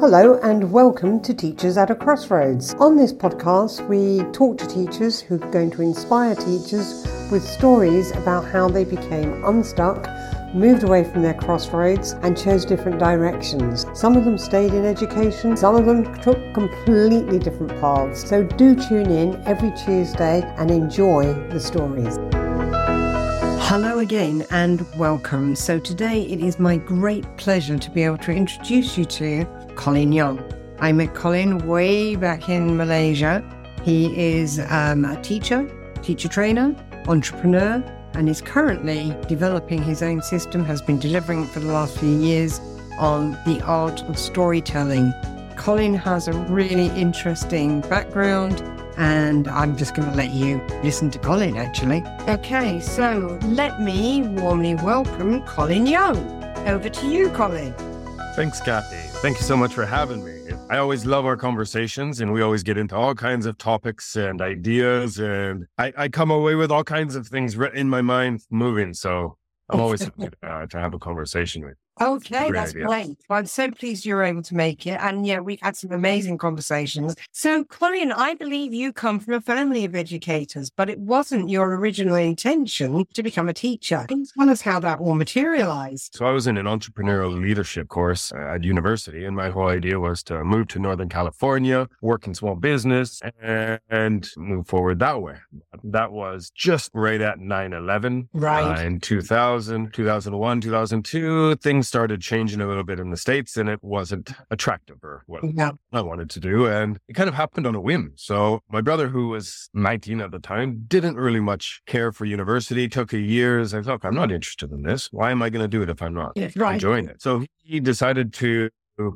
Hello and welcome to Teachers at a Crossroads. On this podcast, we talk to teachers who are going to inspire teachers with stories about how they became unstuck, moved away from their crossroads, and chose different directions. Some of them stayed in education, some of them took completely different paths. So do tune in every Tuesday and enjoy the stories. Hello again and welcome. So, today it is my great pleasure to be able to introduce you to Colin Young. I met Colin way back in Malaysia. He is um, a teacher, teacher trainer, entrepreneur, and is currently developing his own system, has been delivering it for the last few years on the art of storytelling. Colin has a really interesting background and I'm just going to let you listen to Colin actually. Okay, so let me warmly welcome Colin Young. Over to you, Colin. Thanks, Kathy. Thank you so much for having me. I always love our conversations, and we always get into all kinds of topics and ideas, and I, I come away with all kinds of things in my mind moving. So I'm always happy uh, to have a conversation with. Okay, that's idea. great. Well, I'm so pleased you're able to make it. And yeah, we've had some amazing conversations. So, Colin, I believe you come from a family of educators, but it wasn't your original intention to become a teacher. Can you Tell us how that all materialized. So, I was in an entrepreneurial leadership course uh, at university, and my whole idea was to move to Northern California, work in small business, and move forward that way. That was just right at 9 11. Right. Uh, in 2000, 2001, 2002, things started changing a little bit in the States and it wasn't attractive or what yeah. I wanted to do. And it kind of happened on a whim. So my brother, who was 19 at the time, didn't really much care for university, took a year. I thought, I'm not interested in this. Why am I going to do it if I'm not yeah, right. enjoying it? So he decided to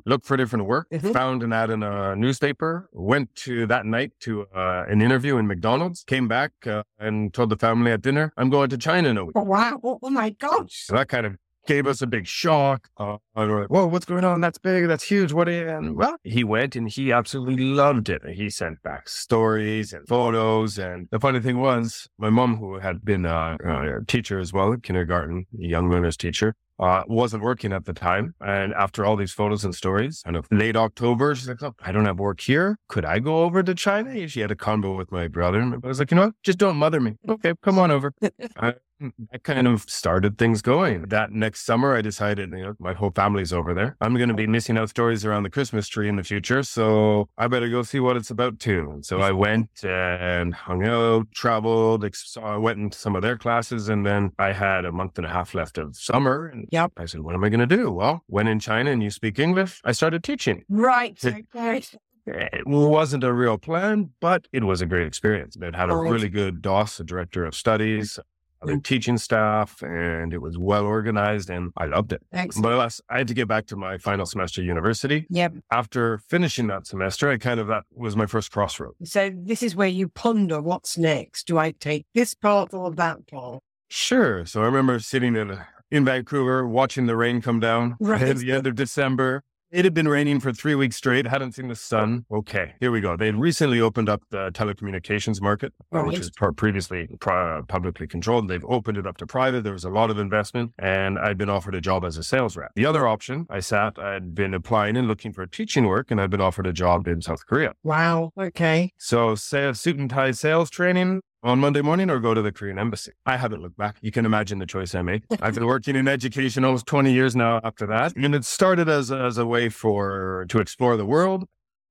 look for different work, mm-hmm. found an ad in a newspaper, went to that night to uh, an interview in McDonald's, came back uh, and told the family at dinner, I'm going to China in a week. Oh, wow. Oh, oh my gosh. So that kind of gave us a big shock. Uh, and we're like, whoa, what's going on? That's big. That's huge. What? And well, he went and he absolutely loved it. He sent back stories and photos. And the funny thing was, my mom, who had been a, a teacher as well, kindergarten, a young learners teacher, uh, wasn't working at the time. And after all these photos and stories, kind of late October, she's like, oh, I don't have work here. Could I go over to China? She had a convo with my brother. And I was like, you know what? Just don't mother me. Okay, come on over. I, Mm-hmm. that kind of started things going. That next summer, I decided, you know, my whole family's over there. I'm going to be missing out stories around the Christmas tree in the future. So I better go see what it's about too. And so I went and hung out, traveled, ex- I went into some of their classes. And then I had a month and a half left of summer. And yep. I said, what am I going to do? Well, when in China and you speak English, I started teaching. Right. Okay. It wasn't a real plan, but it was a great experience. It had a really good DOS, a director of studies, other teaching staff, and it was well organized, and I loved it. Excellent. But alas, I had to get back to my final semester university. Yep. After finishing that semester, I kind of that was my first crossroad. So this is where you ponder what's next. Do I take this path or that path? Sure. So I remember sitting in in Vancouver, watching the rain come down right. at the end of December, it had been raining for three weeks straight, hadn't seen the sun. Okay, here we go. They had recently opened up the telecommunications market, uh, right. which was previously uh, publicly controlled. They've opened it up to private. There was a lot of investment, and I'd been offered a job as a sales rep. The other option, I sat, I'd been applying and looking for teaching work, and I'd been offered a job in South Korea. Wow. Okay. So, say suit and tie sales training, on Monday morning or go to the Korean embassy. I haven't looked back. You can imagine the choice I made. I've been working in education almost 20 years now after that. And it started as, as a way for, to explore the world.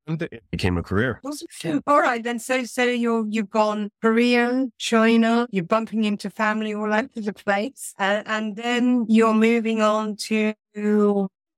And it became a career. All right, then. So, so you're you've gone Korea, China. You're bumping into family all over the place, uh, and then you're moving on to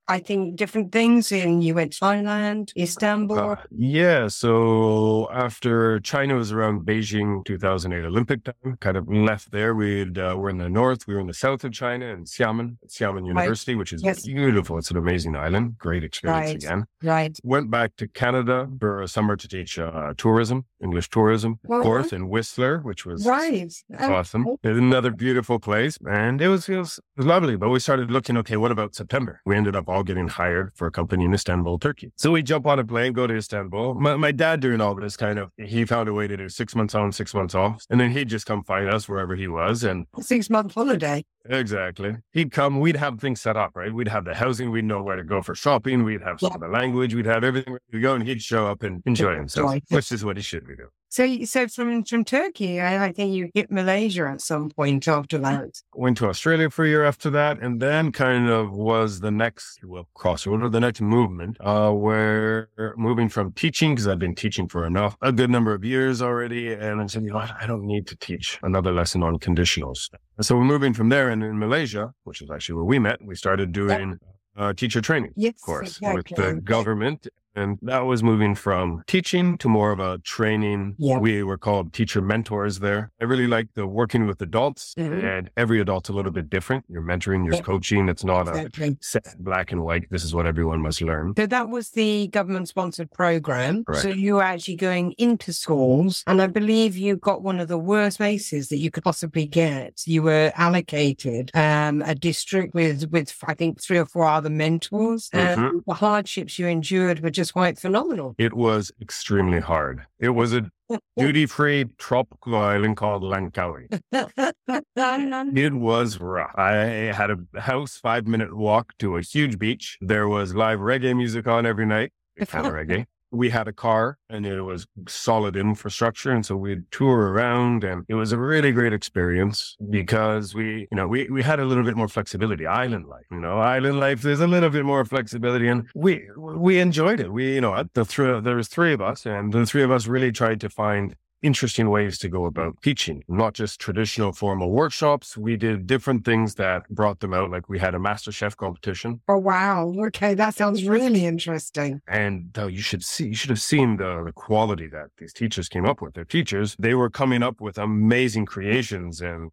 I think different things in you went Thailand, Istanbul. Uh, yeah. So after China was around Beijing 2008 Olympic time, kind of left there. We'd, uh, we're in the north, we were in the south of China in Xiamen, Xiamen University, right. which is yes. beautiful. It's an amazing island. Great experience right. again. Right. Went back to Canada for a summer to teach uh, tourism, English tourism well, course in Whistler, which was right. awesome. Okay. Another beautiful place. And it was, it was lovely. But we started looking, okay, what about September? We ended up all getting hired for a company in Istanbul, Turkey. So we jump on a plane, go to Istanbul. My, my dad during all this kind of, he found a way to do six months on, six months off. And then he'd just come find us wherever he was. And six month holiday. Exactly. He'd come, we'd have things set up, right? We'd have the housing, we'd know where to go for shopping, we'd have some yeah. of the language, we'd have everything ready to go, and he'd show up and enjoy himself, which is what he should be doing. So, so from from Turkey, I, I, think you hit Malaysia at some point after that. Went to Australia for a year after that, and then kind of was the next well crossover, the next movement, uh, where moving from teaching because I'd been teaching for enough a good number of years already, and I said, you know, what? I don't need to teach another lesson on conditionals. so we're moving from there, and in Malaysia, which is actually where we met, we started doing. Uh, teacher training, yes, of course, exactly. with the government and that was moving from teaching to more of a training. Yeah. We were called teacher mentors there. I really like the working with adults mm-hmm. and every adult's a little bit different. You're mentoring, you're yeah. coaching. It's not exactly. a set black and white. This is what everyone must learn. So that was the government sponsored program. So you were actually going into schools and I believe you got one of the worst places that you could possibly get. You were allocated um, a district with, with, I think three or four other mentors mm-hmm. and the hardships you endured were just just quite phenomenal. It was extremely hard. It was a duty free tropical island called Langkawi. it was rough. I had a house five minute walk to a huge beach. There was live reggae music on every night. Kind of reggae we had a car and it was solid infrastructure. And so we'd tour around and it was a really great experience because we, you know, we, we had a little bit more flexibility, island life, you know, island life, there's a little bit more flexibility and we, we enjoyed it. We, you know, the three, there was three of us and the three of us really tried to find interesting ways to go about teaching, not just traditional formal workshops. We did different things that brought them out. Like we had a master chef competition. Oh, wow. Okay. That sounds really interesting. And uh, you should see, you should have seen the, the quality that these teachers came up with. Their teachers, they were coming up with amazing creations and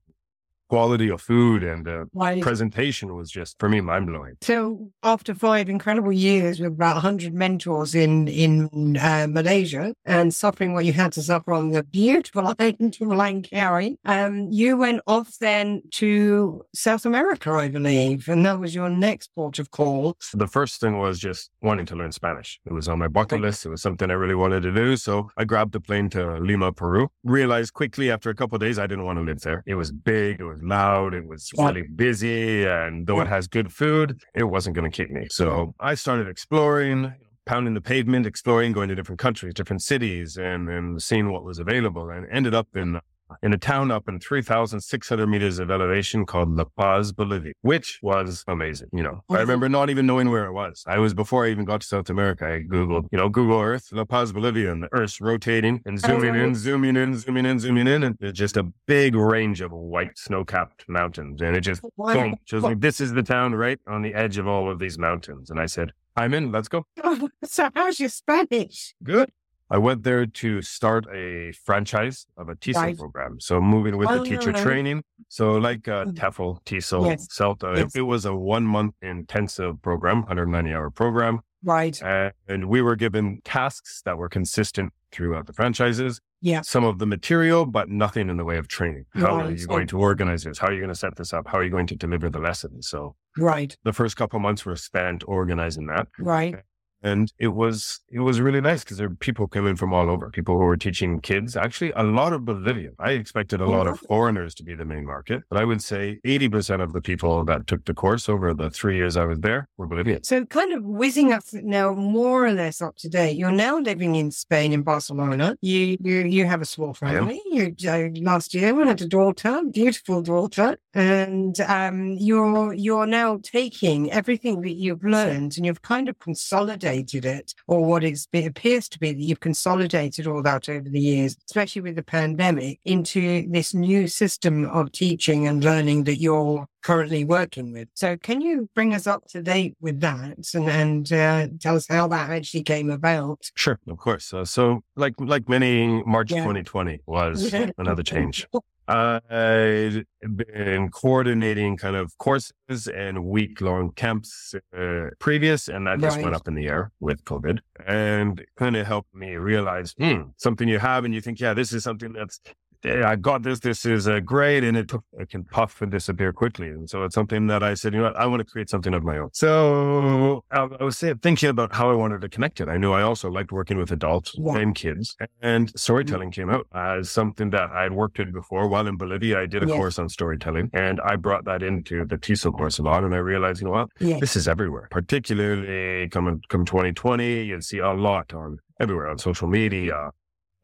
quality of food and the right. presentation was just for me mind blowing. So after five incredible years with about 100 mentors in in uh, Malaysia and suffering what you had to suffer on the beautiful island of Langkawi, um, you went off then to South America, I believe, and that was your next port of call. The first thing was just wanting to learn Spanish. It was on my bucket list. It was something I really wanted to do. So I grabbed the plane to Lima, Peru. Realized quickly after a couple days I didn't want to live there. It was big. It was loud. It was really busy. And though it has good food, it wasn't going to keep me. So I started exploring, pounding the pavement, exploring, going to different countries, different cities, and, and seeing what was available. And ended up in in a town up in 3,600 meters of elevation called La Paz, Bolivia, which was amazing. You know, I remember not even knowing where it was. I was before I even got to South America. I Googled, you know, Google Earth, La Paz, Bolivia, and the Earth's rotating and oh, zooming in, zooming in, zooming in, zooming in. And it's just a big range of white snow capped mountains. And it just, boom, just like, this is the town right on the edge of all of these mountains. And I said, I'm in, let's go. so how's your Spanish? Good. I went there to start a franchise of a TESOL right. program. So moving with oh, the teacher right. training. So like uh, mm. TEFL, TESOL, yes. CELTA, yes. It, it, was a one month intensive program, 190 hour program. Right. And we were given tasks that were consistent throughout the franchises. Yeah. Some of the material, but nothing in the way of training. How right. are you going to organize this? How are you going to set this up? How are you going to deliver the lesson? So Right. The first couple months were spent organizing that. Right and it was it was really nice because there were people coming from all over people who were teaching kids. Actually a lot of bolivian. I expected a lot of foreigners to be the main market but i would say 80% of the people that took the course over the three years i was there were bolivian. So kind of whizzing us now more or less up to date you're now living in spain in barcelona. You you, you have a small family. You uh, last year we had a daughter beautiful daughter and um, you're you're now taking everything that you've learned and you've kind of consolidated it, or what it appears to be that you've consolidated all that over the years, especially with the pandemic, into this new system of teaching and learning that you're currently working with. So, can you bring us up to date with that and, and uh, tell us how that actually came about? Sure, of course. Uh, so, like like many, March yeah. 2020 was another change. I'd been coordinating kind of courses and week long camps uh, previous, and that just right. went up in the air with COVID and kind of helped me realize hmm, something you have and you think, yeah, this is something that's hey, I got this. This is uh, great. And it, it can puff and disappear quickly. And so it's something that I said, you know what? I want to create something of my own. So I, I was thinking about how I wanted to connect it. I knew I also liked working with adults and kids and storytelling came out as something that I had worked in before. While in Bolivia, I did a yes. course on storytelling and I brought that into the TESOL course a lot. And I realized, you know what? Yes. This is everywhere, particularly coming, come 2020, you'll see a lot on everywhere on social media,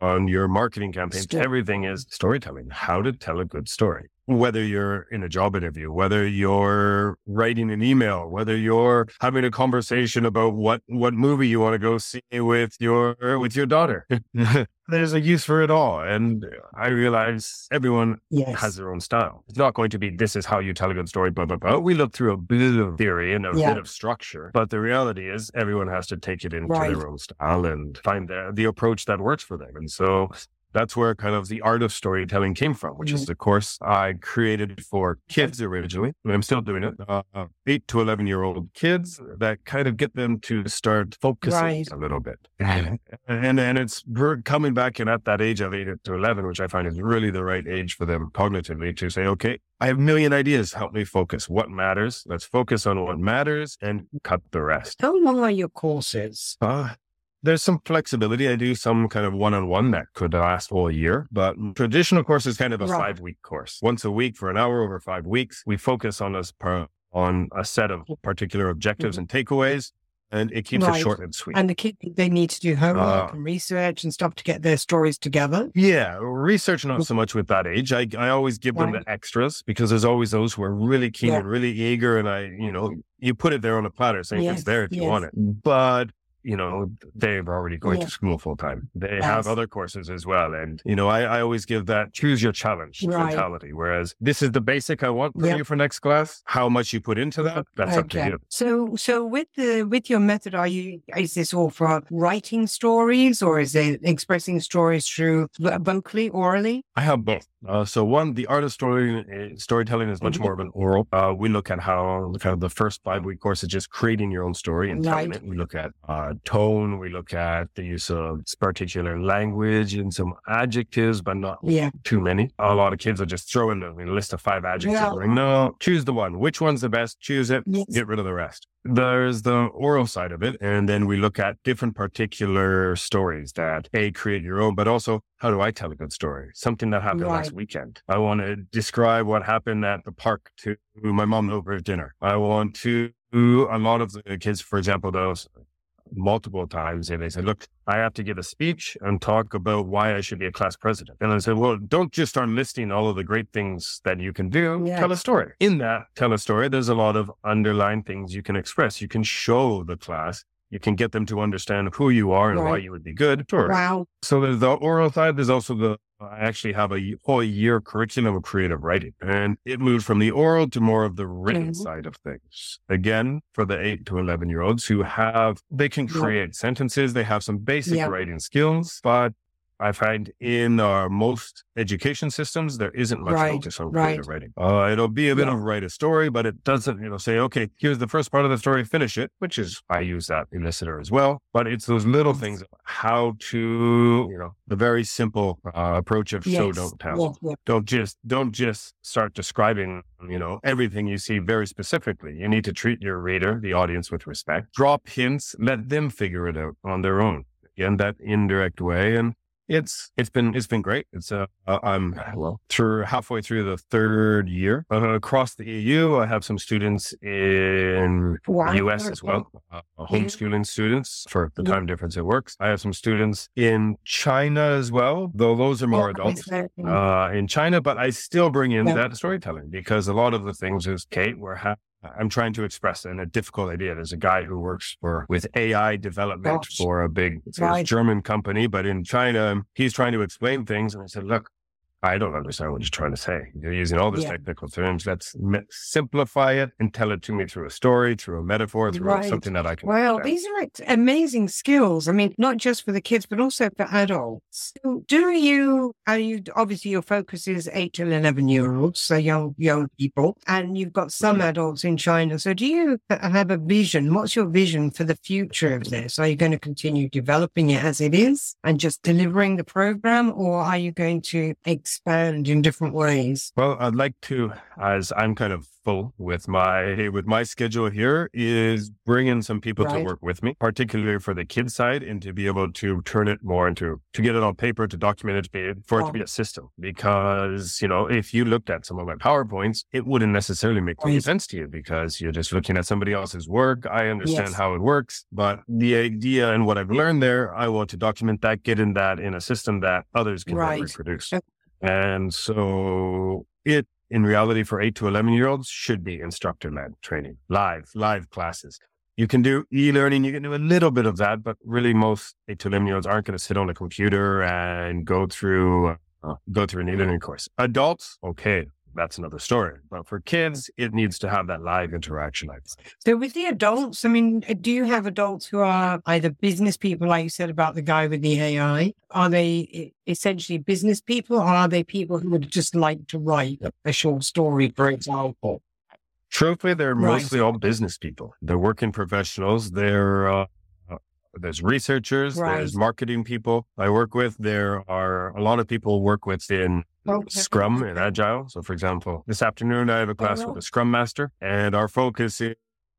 on your marketing campaigns. Story. Everything is storytelling, how to tell a good story. Whether you're in a job interview, whether you're writing an email, whether you're having a conversation about what, what movie you want to go see with your, with your daughter. there's a use for it all. And I realize everyone yes. has their own style. It's not going to be this is how you tell a good story, blah, blah, blah. We look through a bit of theory and a yeah. bit of structure. But the reality is everyone has to take it into right. their own style and find the, the approach that works for them. And so that's where kind of the art of storytelling came from, which mm-hmm. is the course I created for kids originally. I'm still doing it. Uh, eight to 11 year old kids that kind of get them to start focusing right. a little bit. and, and it's coming back in at that age of eight to 11, which I find is really the right age for them cognitively to say, okay, I have a million ideas. Help me focus. What matters? Let's focus on what matters and cut the rest. How long are your courses? Uh, there's some flexibility. I do some kind of one on one that could last all year, but traditional course is kind of a right. five week course. Once a week for an hour over five weeks. We focus on per, on a set of particular objectives mm-hmm. and takeaways and it keeps right. it short and sweet. And the kid, they need to do homework uh, and research and stuff to get their stories together. Yeah, research not so much with that age. I I always give right. them the extras because there's always those who are really keen yeah. and really eager, and I you know you put it there on a platter saying yes. it's there if yes. you want it. But you know, they're already going yeah. to school full time. They yes. have other courses as well. And, you know, I, I always give that choose your challenge right. mentality. Whereas this is the basic I want for yep. you for next class. How much you put into that, that's okay. up to you. So, so with the, with your method, are you, is this all for writing stories or is it expressing stories through uh, vocally, orally? I have both. Uh, so one, the art of story eh, storytelling is much mm-hmm. more of an oral. Uh, we look at how kind of the first five week course is just creating your own story and telling right. it. We look at uh, tone. We look at the use of particular language and some adjectives, but not yeah. too many. A lot of kids are just throwing a list of five adjectives. Yeah. Like, no, choose the one. Which one's the best? Choose it. Yes. Get rid of the rest there's the oral side of it. And then we look at different particular stories that A, create your own, but also how do I tell a good story? Something that happened right. last weekend. I want to describe what happened at the park to my mom over dinner. I want to, a lot of the kids, for example, those multiple times and they said, look, I have to give a speech and talk about why I should be a class president. And I said, well, don't just start listing all of the great things that you can do. Yes. Tell a story. In that tell a story, there's a lot of underlying things you can express. You can show the class. You can get them to understand who you are and right. why you would be good. Sure. Wow. So there's the oral side. There's also the I actually have a whole year curriculum of creative writing, and it moved from the oral to more of the written mm-hmm. side of things. Again, for the eight to 11 year olds who have, they can create sentences, they have some basic writing skills, but I find in our most education systems, there isn't much right, focus on creative writing. Uh, it'll be a bit yeah. of write a story, but it doesn't, you know, say, okay, here's the first part of the story, finish it, which is, I use that in Listener as well. But it's those little things, how to, you know, the very simple uh, approach of yes. show, don't tell. Yeah, yeah. Don't just, don't just start describing, you know, everything you see very specifically. You need to treat your reader, the audience with respect, drop hints, let them figure it out on their own in that indirect way. And it's it's been it's been great. It's uh, I'm well through halfway through the third year uh, across the EU. I have some students in wow. the US as well, uh, homeschooling students for the time difference it works. I have some students in China as well, though those are more adults uh, in China. But I still bring in that storytelling because a lot of the things is Kate, we're ha- I'm trying to express in a difficult idea. There's a guy who works for with AI development Gosh. for a big right. German company, but in China, he's trying to explain things. And I said, look, I don't understand what you're trying to say. You're using all these yeah. technical terms. Let's me- simplify it and tell it to me through a story, through a metaphor, through right. something that I can. Well, understand. these are amazing skills. I mean, not just for the kids, but also for adults. So do you, are you, obviously your focus is eight to 11 year olds, so young, young people, and you've got some adults in China. So do you have a vision? What's your vision for the future of this? Are you going to continue developing it as it is and just delivering the program or are you going to ex- expand in different ways? Well, I'd like to, as I'm kind of full with my with my schedule here, is bring in some people right. to work with me, particularly for the kids side, and to be able to turn it more into to get it on paper, to document it, to be, for it to be a system. Because you know, if you looked at some of my powerpoints, it wouldn't necessarily make right. sense to you because you're just looking at somebody else's work. I understand yes. how it works, but the idea and what I've learned there, I want to document that, get in that in a system that others can right. reproduce. And so it, in reality, for eight to 11 year olds should be instructor led training, live, live classes. You can do e-learning. You can do a little bit of that, but really most eight to 11 year olds aren't going to sit on a computer and go through, uh, go through an e-learning course. Adults, okay, that's another story. But for kids, it needs to have that live interaction. So with the adults, I mean, do you have adults who are either business people, like you said about the guy with the AI? Are they essentially business people or are they people who would just like to write a short story, for example? Truthfully, they're right. mostly all business people. They're working professionals. They're, uh, uh there's researchers, right. there's marketing people I work with. There are a lot of people work within okay. Scrum and Agile. So, for example, this afternoon I have a class oh, with a Scrum Master, and our focus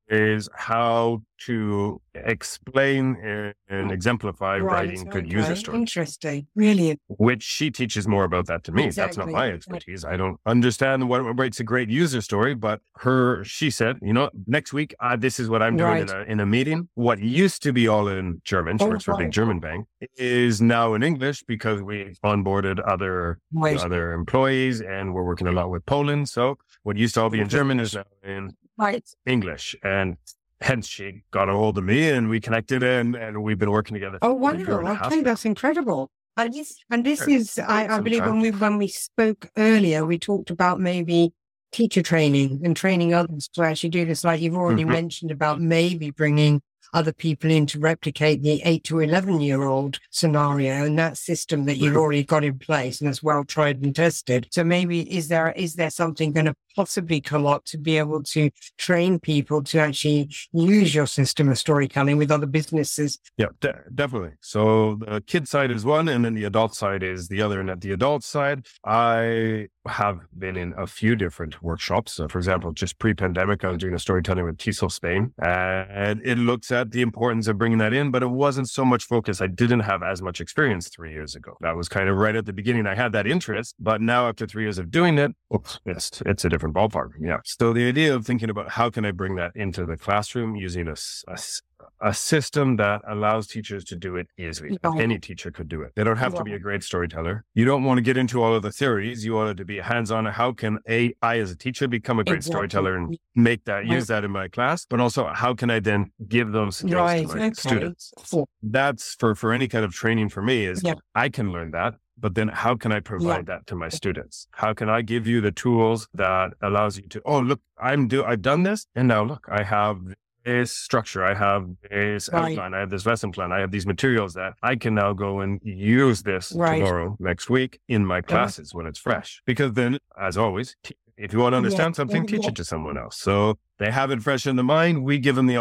is how to explain and exemplify right, writing good user stories. Interesting. Really. Which she teaches more about that to me. Exactly. That's not my expertise. I don't understand what, writes a great user story, but her, she said, you know, next week, uh, this is what I'm doing right. in, a, in a meeting. What used to be all in German, she oh, works for a big German bank, is now in English because we onboarded other, other employees and we're working a lot with Poland. So what used to all be in German is now in right. English. And hence she got a hold of me and we connected and, and we've been working together. Oh, wonderful. Okay, that's incredible. And this, and this is, I, I believe when we, when we spoke earlier, we talked about maybe teacher training and training others to actually do this. Like you've already mm-hmm. mentioned about maybe bringing other people in to replicate the eight to 11 year old scenario and that system that you've already got in place and it's well tried and tested. So maybe is there, is there something going to possibly come up to be able to train people to actually use your system of storytelling with other businesses? Yeah, de- definitely. So the kid side is one, and then the adult side is the other. And at the adult side, I have been in a few different workshops. So for example, just pre-pandemic, I was doing a storytelling with TESOL Spain, and it looks at the importance of bringing that in, but it wasn't so much focus. I didn't have as much experience three years ago. That was kind of right at the beginning. I had that interest, but now after three years of doing it, oops, it's it's a different different ballpark. Yeah. So the idea of thinking about how can I bring that into the classroom using a, a, a system that allows teachers to do it easily. Any teacher could do it. They don't have to be a great storyteller. You don't want to get into all of the theories. You want it to be hands-on. How can a I as a teacher become a great exactly. storyteller and make that right. use that in my class? But also, how can I then give those skills right. to my okay. students? That's for for any kind of training for me. Is I can learn that but then how can I provide yeah. that to my students? How can I give you the tools that allows you to, oh, look, I'm do, I've done this. And now look, I have this structure. I have this right. outline. I have this lesson plan. I have these materials that I can now go and use this right. tomorrow, next week in my classes yeah. when it's fresh. Because then, as always, if you want to understand yeah. something, teach it to someone else. So they have it fresh in the mind. We give them the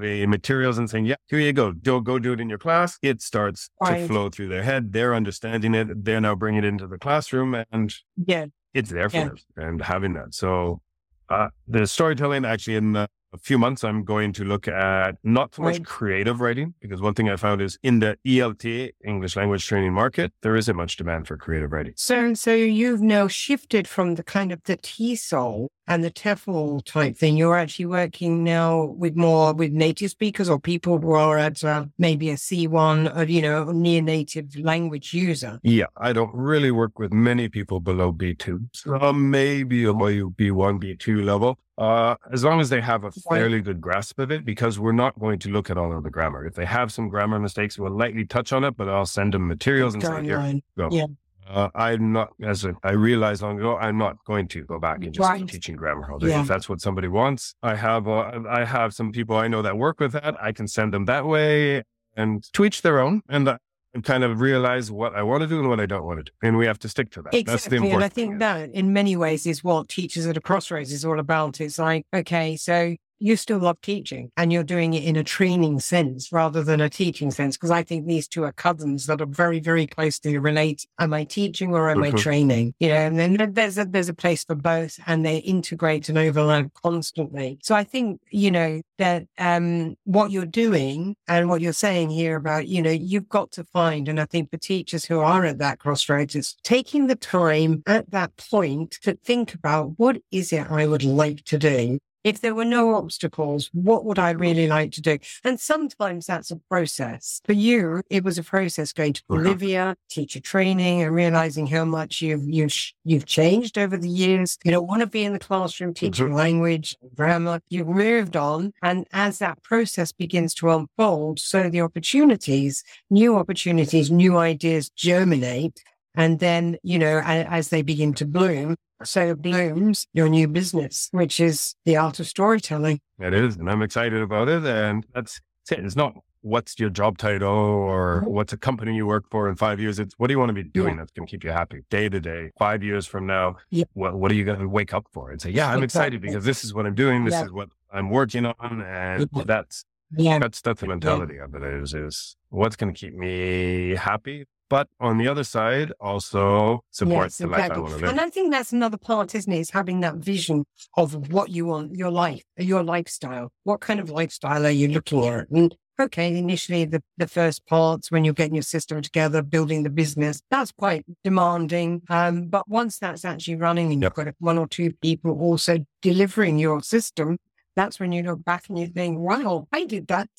the materials and saying, yeah, here you go. Go, go do it in your class. It starts right. to flow through their head. They're understanding it. They're now bringing it into the classroom and yeah. it's there for yeah. them and having that. So uh, the storytelling actually in the a few months, I'm going to look at not so much creative writing, because one thing I found is in the ELT, English language training market, there isn't much demand for creative writing. So, so you've now shifted from the kind of the TESOL and the TEFL type thing. You're actually working now with more with native speakers or people who are at uh, maybe a C1 or, you know, near native language user. Yeah, I don't really work with many people below B2. So maybe a B1, B2 level. Uh, as long as they have a fairly good grasp of it, because we're not going to look at all of the grammar. If they have some grammar mistakes, we'll lightly touch on it, but I'll send them materials and say, here, go. Yeah. Uh, I'm not, as a, I realized long ago, I'm not going to go back and just right. teaching grammar all day. Yeah. If that's what somebody wants, I have, uh, I have some people I know that work with that. I can send them that way and to each their own. And uh, and kind of realize what I want to do and what I don't want to do. And we have to stick to that. Exactly. That's the important And I think that in many ways is what teachers at a crossroads is all about. It's like, okay, so you still love teaching and you're doing it in a training sense rather than a teaching sense. Because I think these two are cousins that are very, very closely related. Am I teaching or am mm-hmm. I training? You know, and then there's a, there's a place for both and they integrate and overlap constantly. So I think, you know, that um, what you're doing and what you're saying here about, you know, you've got to find, and I think for teachers who are at that crossroads, it's taking the time at that point to think about what is it I would like to do if there were no obstacles, what would I really like to do? And sometimes that's a process. For you, it was a process going to. Bolivia, teacher training, and realizing how much you've you've you've changed over the years. You don't want to be in the classroom teaching mm-hmm. language, grammar. You've moved on, and as that process begins to unfold, so the opportunities, new opportunities, new ideas germinate. And then, you know, as they begin to bloom, so blooms your new business, which is the art of storytelling. It is. And I'm excited about it. And that's it. It's not what's your job title or mm-hmm. what's a company you work for in five years. It's what do you want to be doing yeah. that's going to keep you happy day to day, five years from now. Yeah. What, what are you going to wake up for and say, yeah, I'm exactly. excited because this is what I'm doing. This yeah. is what I'm working on. And that's, yeah. that's, that's the mentality of it is, is what's going to keep me happy but on the other side, also supports yes, the life I want to live. And I think that's another part, isn't it? Is having that vision of what you want, your life, your lifestyle. What kind of lifestyle are you looking at? And okay, initially the, the first parts when you're getting your system together, building the business, that's quite demanding. Um, but once that's actually running and yep. you've got one or two people also delivering your system, that's when you look back and you think, wow, I did that.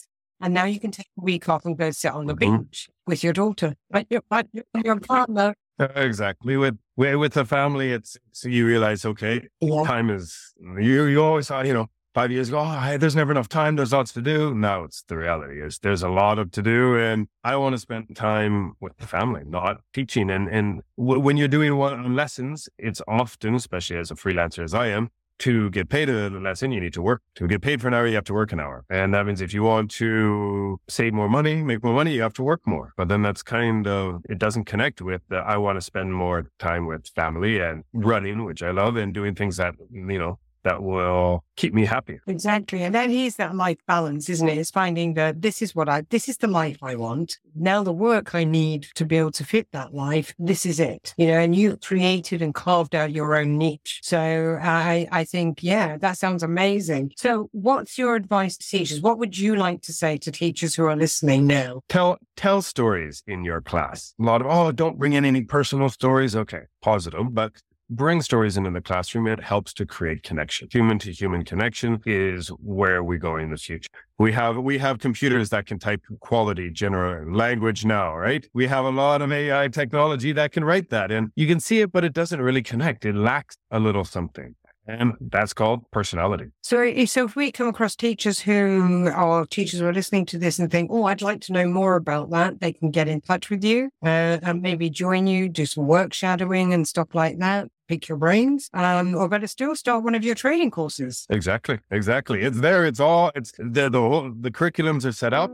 And now you can take a week off and go sit on the mm-hmm. beach with your daughter, right? Your, your partner. Uh, exactly. With with the family, it's so you realize, okay, yeah. time is you. You always thought, you know, five years ago, oh, hey, there's never enough time. There's lots to do. Now it's the reality is there's a lot of to do, and I want to spend time with the family, not teaching. And and w- when you're doing one lessons, it's often, especially as a freelancer as I am, to get paid a lesson, you need to work. To get paid for an hour, you have to work an hour. And that means if you want to save more money, make more money, you have to work more. But then that's kind of, it doesn't connect with the, I want to spend more time with family and running, which I love, and doing things that, you know, that will keep me happy. Exactly. And then here's that life balance, isn't it? It's finding that this is what I, this is the life I want. Now the work I need to be able to fit that life, this is it, you know, and you've created and carved out your own niche. So I, I think, yeah, that sounds amazing. So what's your advice to teachers? What would you like to say to teachers who are listening now? Tell, tell stories in your class. A lot of, oh, don't bring in any personal stories. Okay. Positive, but bring stories into the classroom, it helps to create connection. Human to human connection is where we go in the future. We have, we have computers that can type quality general language now, right? We have a lot of AI technology that can write that and you can see it, but it doesn't really connect. It lacks a little something. And that's called personality. So, so if we come across teachers who are teachers who are listening to this and think, oh, I'd like to know more about that, they can get in touch with you uh, and maybe join you, do some work shadowing and stuff like that pick your brains, um, or better still, start one of your training courses. Exactly, exactly. It's there. It's all. It's the the whole the curriculums are set up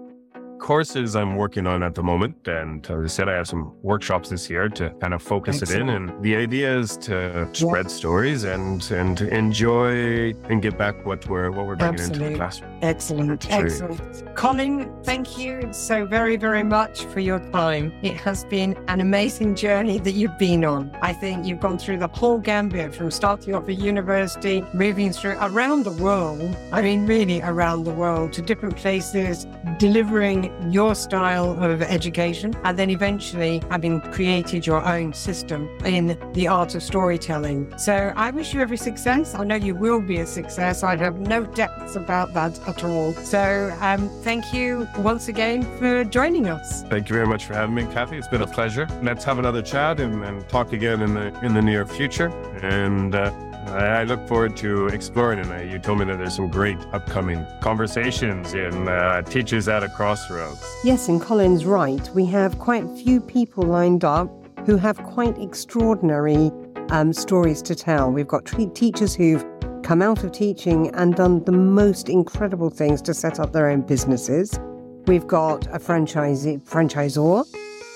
courses I'm working on at the moment. And as I said, I have some workshops this year to kind of focus Excellent. it in. And the idea is to spread stories and and enjoy and get back what we're what we're bringing Absolutely. into the classroom. Excellent, excellent. Colin, thank you so very very much for your time. It has been an amazing journey that you've been on. I think you've gone through the whole gambit from starting off at university, moving through around the world. I mean, really around the world to different places, delivering your style of education, and then eventually having created your own system in the art of storytelling. So I wish you every success. I know you will be a success. I have no doubts about that at all. So um, thank you once again for joining us. Thank you very much for having me, Kathy. It's been a pleasure. Let's have another chat and, and talk again in the in the near future. And uh, I look forward to exploring it. You told me that there's some great upcoming conversations in uh, Teachers at a Crossroads. Yes, and Colin's right. We have quite a few people lined up who have quite extraordinary um, stories to tell. We've got t- teachers who've come out of teaching and done the most incredible things to set up their own businesses. We've got a franchisee, franchisor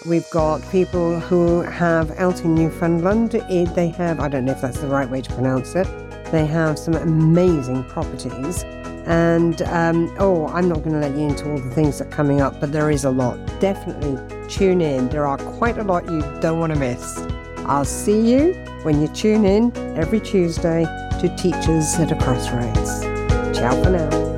We've got people who have out in Newfoundland, they have, I don't know if that's the right way to pronounce it, they have some amazing properties. And um, oh, I'm not going to let you into all the things that are coming up, but there is a lot. Definitely tune in. There are quite a lot you don't want to miss. I'll see you when you tune in every Tuesday to Teachers at a Crossroads. Ciao for now.